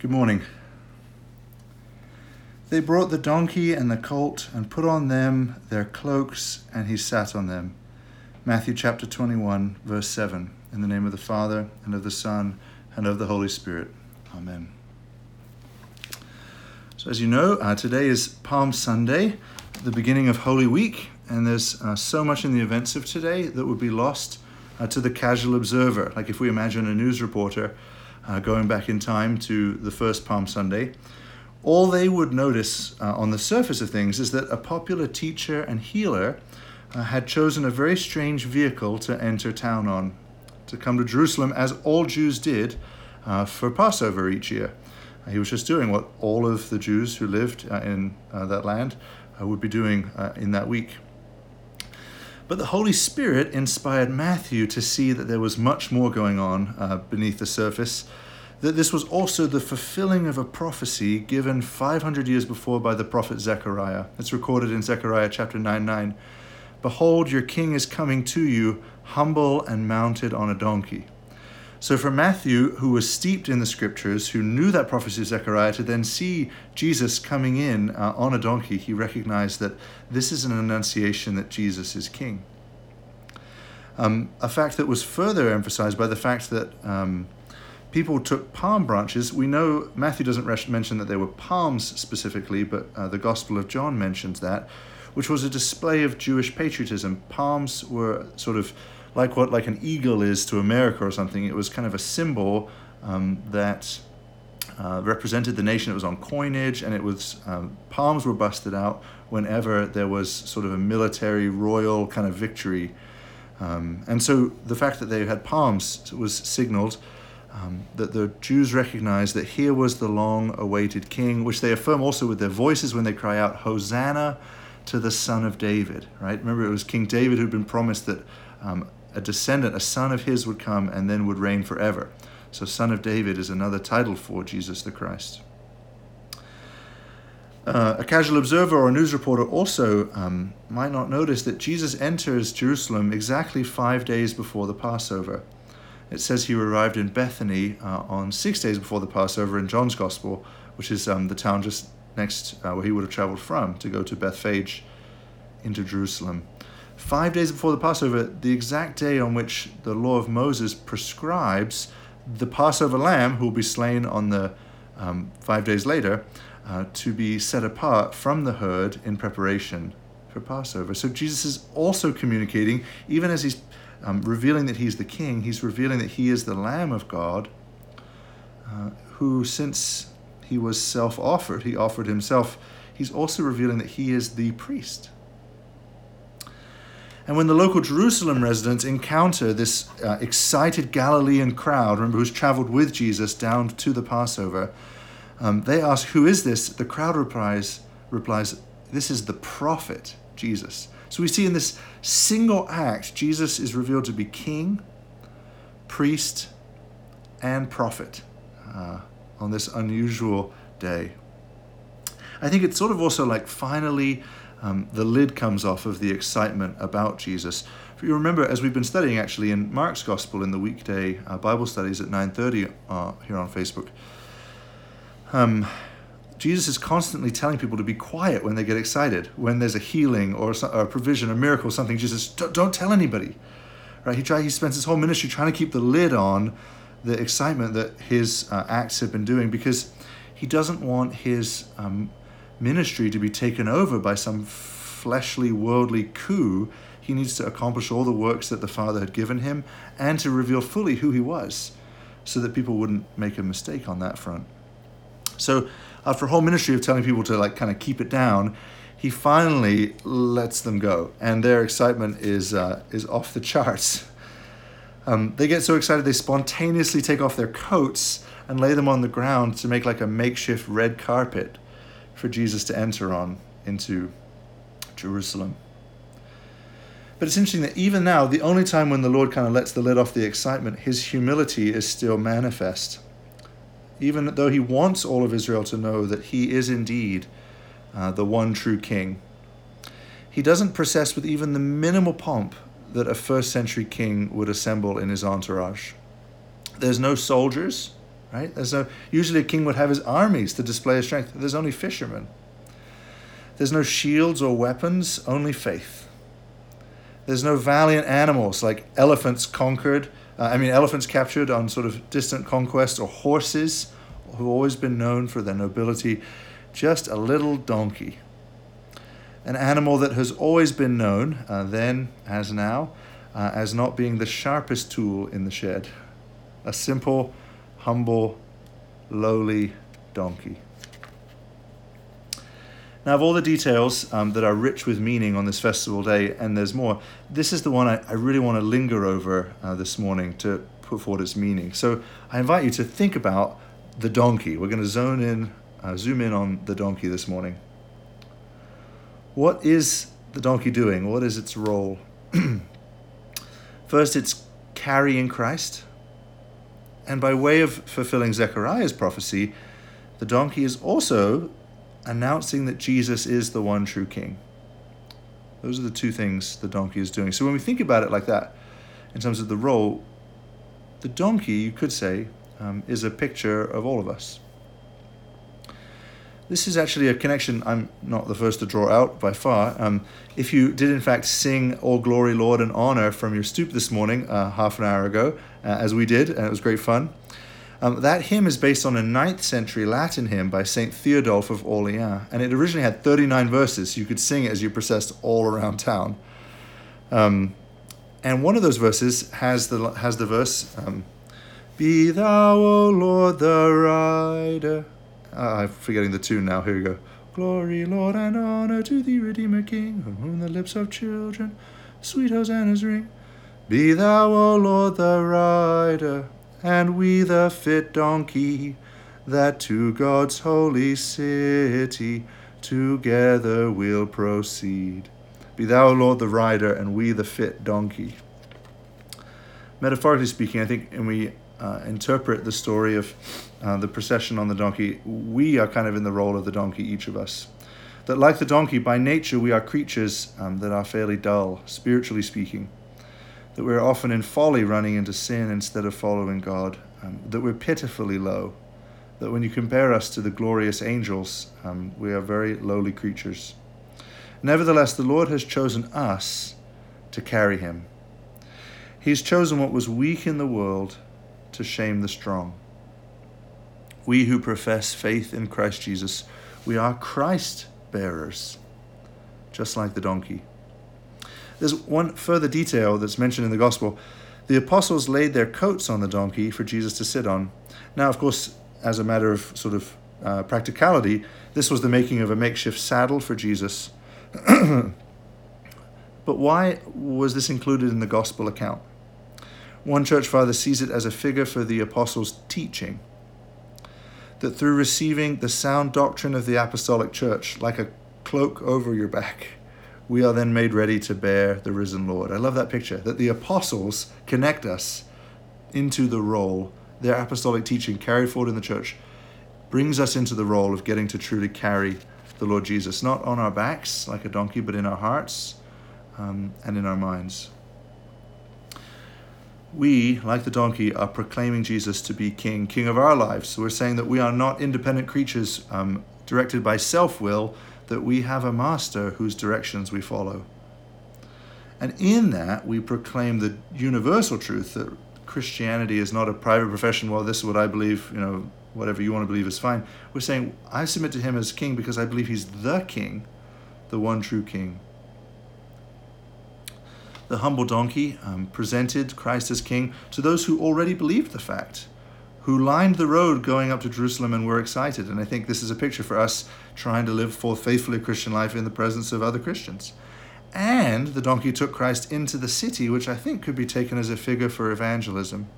Good morning. They brought the donkey and the colt and put on them their cloaks, and he sat on them. Matthew chapter 21, verse 7. In the name of the Father, and of the Son, and of the Holy Spirit. Amen. So, as you know, uh, today is Palm Sunday, the beginning of Holy Week, and there's uh, so much in the events of today that would be lost uh, to the casual observer. Like if we imagine a news reporter uh, going back in time to the first Palm Sunday, all they would notice uh, on the surface of things is that a popular teacher and healer uh, had chosen a very strange vehicle to enter town on, to come to Jerusalem, as all Jews did uh, for Passover each year. he was just doing what all of the Jews who lived uh, in uh, that land would be doing in that week. But the Holy Spirit inspired Matthew to see that there was much more going on uh, beneath the surface, that this was also the fulfilling of a prophecy given 500 years before by the prophet Zechariah. It's recorded in Zechariah chapter 9 9. Behold, your king is coming to you, humble and mounted on a donkey. So, for Matthew, who was steeped in the scriptures, who knew that prophecy of Zechariah, to then see Jesus coming in uh, on a donkey, he recognized that this is an annunciation that Jesus is king. Um, a fact that was further emphasized by the fact that um, people took palm branches. We know Matthew doesn't mention that they were palms specifically, but uh, the Gospel of John mentions that, which was a display of Jewish patriotism. Palms were sort of like what like an eagle is to America or something. It was kind of a symbol um, that uh, represented the nation. It was on coinage, and it was um, palms were busted out whenever there was sort of a military royal kind of victory. Um, and so the fact that they had palms was signaled um, that the Jews recognized that here was the long awaited king, which they affirm also with their voices when they cry out, Hosanna to the Son of David, right? Remember, it was King David who'd been promised that um, a descendant, a son of his would come and then would reign forever. So, Son of David is another title for Jesus the Christ. Uh, a casual observer or a news reporter also um, might not notice that Jesus enters Jerusalem exactly five days before the Passover. It says he arrived in Bethany uh, on six days before the Passover in John's Gospel, which is um, the town just next uh, where he would have traveled from to go to Bethphage into Jerusalem five days before the Passover, the exact day on which the law of Moses prescribes the Passover lamb, who will be slain on the um, five days later, uh, to be set apart from the herd in preparation for Passover. So Jesus is also communicating, even as he's um, revealing that he's the king, he's revealing that he is the Lamb of God, uh, who, since he was self offered, he offered himself, he's also revealing that he is the priest. And when the local Jerusalem residents encounter this uh, excited Galilean crowd, remember who's traveled with Jesus down to the Passover, um, they ask, Who is this? The crowd replies, replies, This is the prophet, Jesus. So we see in this single act, Jesus is revealed to be king, priest, and prophet uh, on this unusual day. I think it's sort of also like finally um, the lid comes off of the excitement about Jesus. If you remember, as we've been studying actually in Mark's Gospel in the weekday uh, Bible studies at 9:30 uh, here on Facebook, um, Jesus is constantly telling people to be quiet when they get excited, when there's a healing or a provision, a miracle, something. Jesus, don't, don't tell anybody. Right? He try, he spends his whole ministry trying to keep the lid on the excitement that his uh, acts have been doing because he doesn't want his um, ministry to be taken over by some fleshly, worldly coup. He needs to accomplish all the works that the Father had given him and to reveal fully who he was so that people wouldn't make a mistake on that front. So, after a whole ministry of telling people to like kind of keep it down, he finally lets them go, and their excitement is uh, is off the charts. Um, they get so excited they spontaneously take off their coats and lay them on the ground to make like a makeshift red carpet for Jesus to enter on into Jerusalem. But it's interesting that even now, the only time when the Lord kind of lets the lid off the excitement, his humility is still manifest. Even though he wants all of Israel to know that he is indeed uh, the one true king, he doesn't process with even the minimal pomp that a first century king would assemble in his entourage. There's no soldiers, right? There's no, usually a king would have his armies to display his strength. There's only fishermen. There's no shields or weapons, only faith. There's no valiant animals like elephants conquered, uh, I mean, elephants captured on sort of distant conquests, or horses who've always been known for their nobility. Just a little donkey. An animal that has always been known, uh, then as now, uh, as not being the sharpest tool in the shed. A simple, humble, lowly donkey. Now, of all the details um, that are rich with meaning on this festival day, and there's more, this is the one I, I really want to linger over uh, this morning to put forward its meaning. So I invite you to think about the donkey. We're going to zone in, uh, zoom in on the donkey this morning. What is the donkey doing? What is its role? First, it's carrying Christ. And by way of fulfilling Zechariah's prophecy, the donkey is also announcing that Jesus is the one true king. Those are the two things the donkey is doing. So when we think about it like that, in terms of the role, the donkey, you could say, um, is a picture of all of us. This is actually a connection I'm not the first to draw out by far. Um, if you did, in fact, sing All Glory, Lord, and Honor from your stoop this morning, uh, half an hour ago, uh, as we did, and it was great fun, um, that hymn is based on a 9th century Latin hymn by St. Theodulf of Orleans, and it originally had 39 verses. So You could sing it as you processed all around town. Um, and one of those verses has the, has the verse, um, Be thou, O Lord, the rider. Uh, I'm forgetting the tune now. Here we go. Glory, Lord, and honor to thee, Redeemer King, from whom the lips of children sweet hosannas ring. Be thou, O Lord, the rider and we the fit donkey, that to God's holy city together we'll proceed. Be thou, O Lord, the rider, and we the fit donkey. Metaphorically speaking, I think, and we uh, interpret the story of uh, the procession on the donkey, we are kind of in the role of the donkey, each of us. That, like the donkey, by nature we are creatures um, that are fairly dull, spiritually speaking that we're often in folly running into sin instead of following God, um, that we're pitifully low, that when you compare us to the glorious angels, um, we are very lowly creatures. Nevertheless, the Lord has chosen us to carry him. He's chosen what was weak in the world to shame the strong. We who profess faith in Christ Jesus, we are Christ bearers, just like the donkey. There's one further detail that's mentioned in the gospel. The apostles laid their coats on the donkey for Jesus to sit on. Now, of course, as a matter of sort of uh, practicality, this was the making of a makeshift saddle for Jesus. but why was this included in the gospel account? One church father sees it as a figure for the apostles' teaching. That through receiving the sound doctrine of the apostolic church, like a cloak over your back, we are then made ready to bear the risen Lord. I love that picture that the apostles connect us into the role, their apostolic teaching carried forward in the church brings us into the role of getting to truly carry the Lord Jesus, not on our backs like a donkey, but in our hearts um, and in our minds. We, like the donkey, are proclaiming Jesus to be King, King of our lives. So we're saying that we are not independent creatures um, directed by self will, that we have a master whose directions we follow. And in that, we proclaim the universal truth that Christianity is not a private profession. Well, this is what I believe, you know, whatever you want to believe is fine. We're saying, I submit to him as king because I believe he's the king, the one true king. The humble donkey um, presented Christ as king to those who already believed the fact who lined the road going up to Jerusalem and were excited. And I think this is a picture for us trying to live forth faithfully Christian life in the presence of other Christians. And the donkey took Christ into the city, which I think could be taken as a figure for evangelism.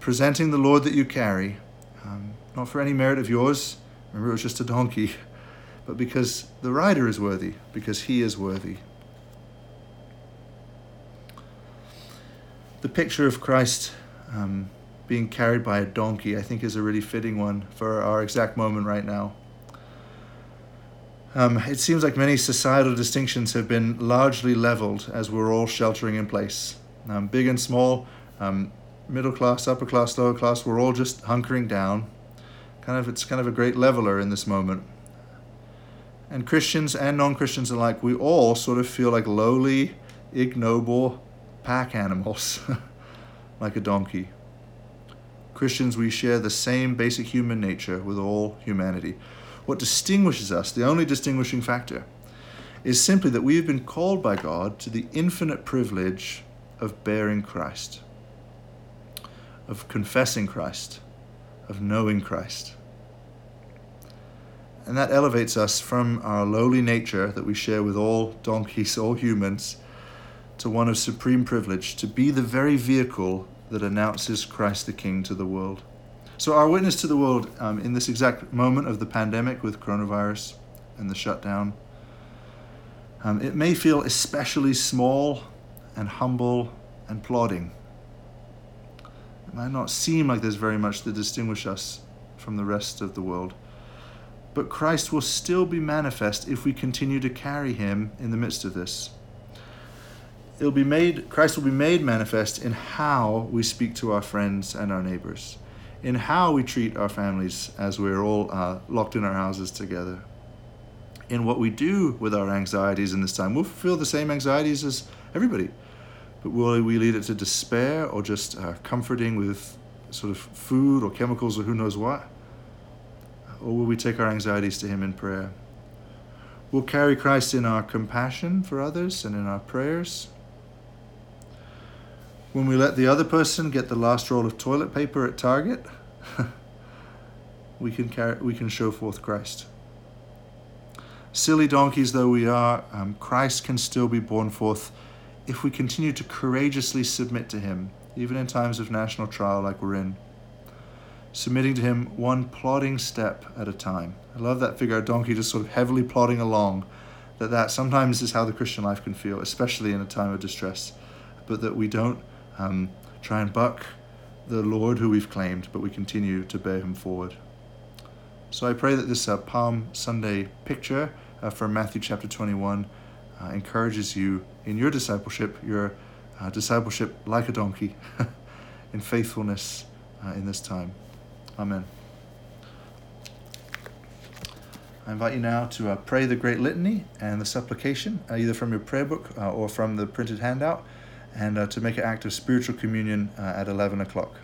Presenting the Lord that you carry, um, not for any merit of yours, remember it was just a donkey, but because the rider is worthy, because he is worthy. The picture of Christ. Um, being carried by a donkey, I think, is a really fitting one for our exact moment right now. Um, it seems like many societal distinctions have been largely leveled as we're all sheltering in place. Um, big and small, um, middle class, upper class, lower class, we're all just hunkering down. Kind of, it's kind of a great leveler in this moment. And Christians and non Christians alike, we all sort of feel like lowly, ignoble pack animals, like a donkey. Christians, we share the same basic human nature with all humanity. What distinguishes us, the only distinguishing factor, is simply that we have been called by God to the infinite privilege of bearing Christ, of confessing Christ, of knowing Christ. And that elevates us from our lowly nature that we share with all donkeys, all humans, to one of supreme privilege, to be the very vehicle that announces Christ the King to the world. So, our witness to the world um, in this exact moment of the pandemic with coronavirus and the shutdown, um, it may feel especially small and humble and plodding. It might not seem like there's very much to distinguish us from the rest of the world. But Christ will still be manifest if we continue to carry him in the midst of this. It'll be made Christ will be made manifest in how we speak to our friends and our neighbors, in how we treat our families as we're all uh, locked in our houses together, in what we do with our anxieties in this time. We'll feel the same anxieties as everybody, but will we lead it to despair or just uh, comforting with sort of food or chemicals or who knows what? or will we take our anxieties to Him in prayer? We'll carry Christ in our compassion for others and in our prayers. When we let the other person get the last roll of toilet paper at Target, we can carry, we can show forth Christ. Silly donkeys though we are, um, Christ can still be borne forth if we continue to courageously submit to Him, even in times of national trial like we're in submitting to him one plodding step at a time. I love that figure, a donkey just sort of heavily plodding along. That that sometimes is how the Christian life can feel, especially in a time of distress. But that we don't um, try and buck the Lord who we've claimed, but we continue to bear him forward. So I pray that this uh, Palm Sunday picture uh, from Matthew chapter 21 uh, encourages you in your discipleship, your uh, discipleship like a donkey, in faithfulness uh, in this time. Amen. I invite you now to uh, pray the Great Litany and the supplication, either from your prayer book or from the printed handout, and uh, to make an act of spiritual communion uh, at 11 o'clock.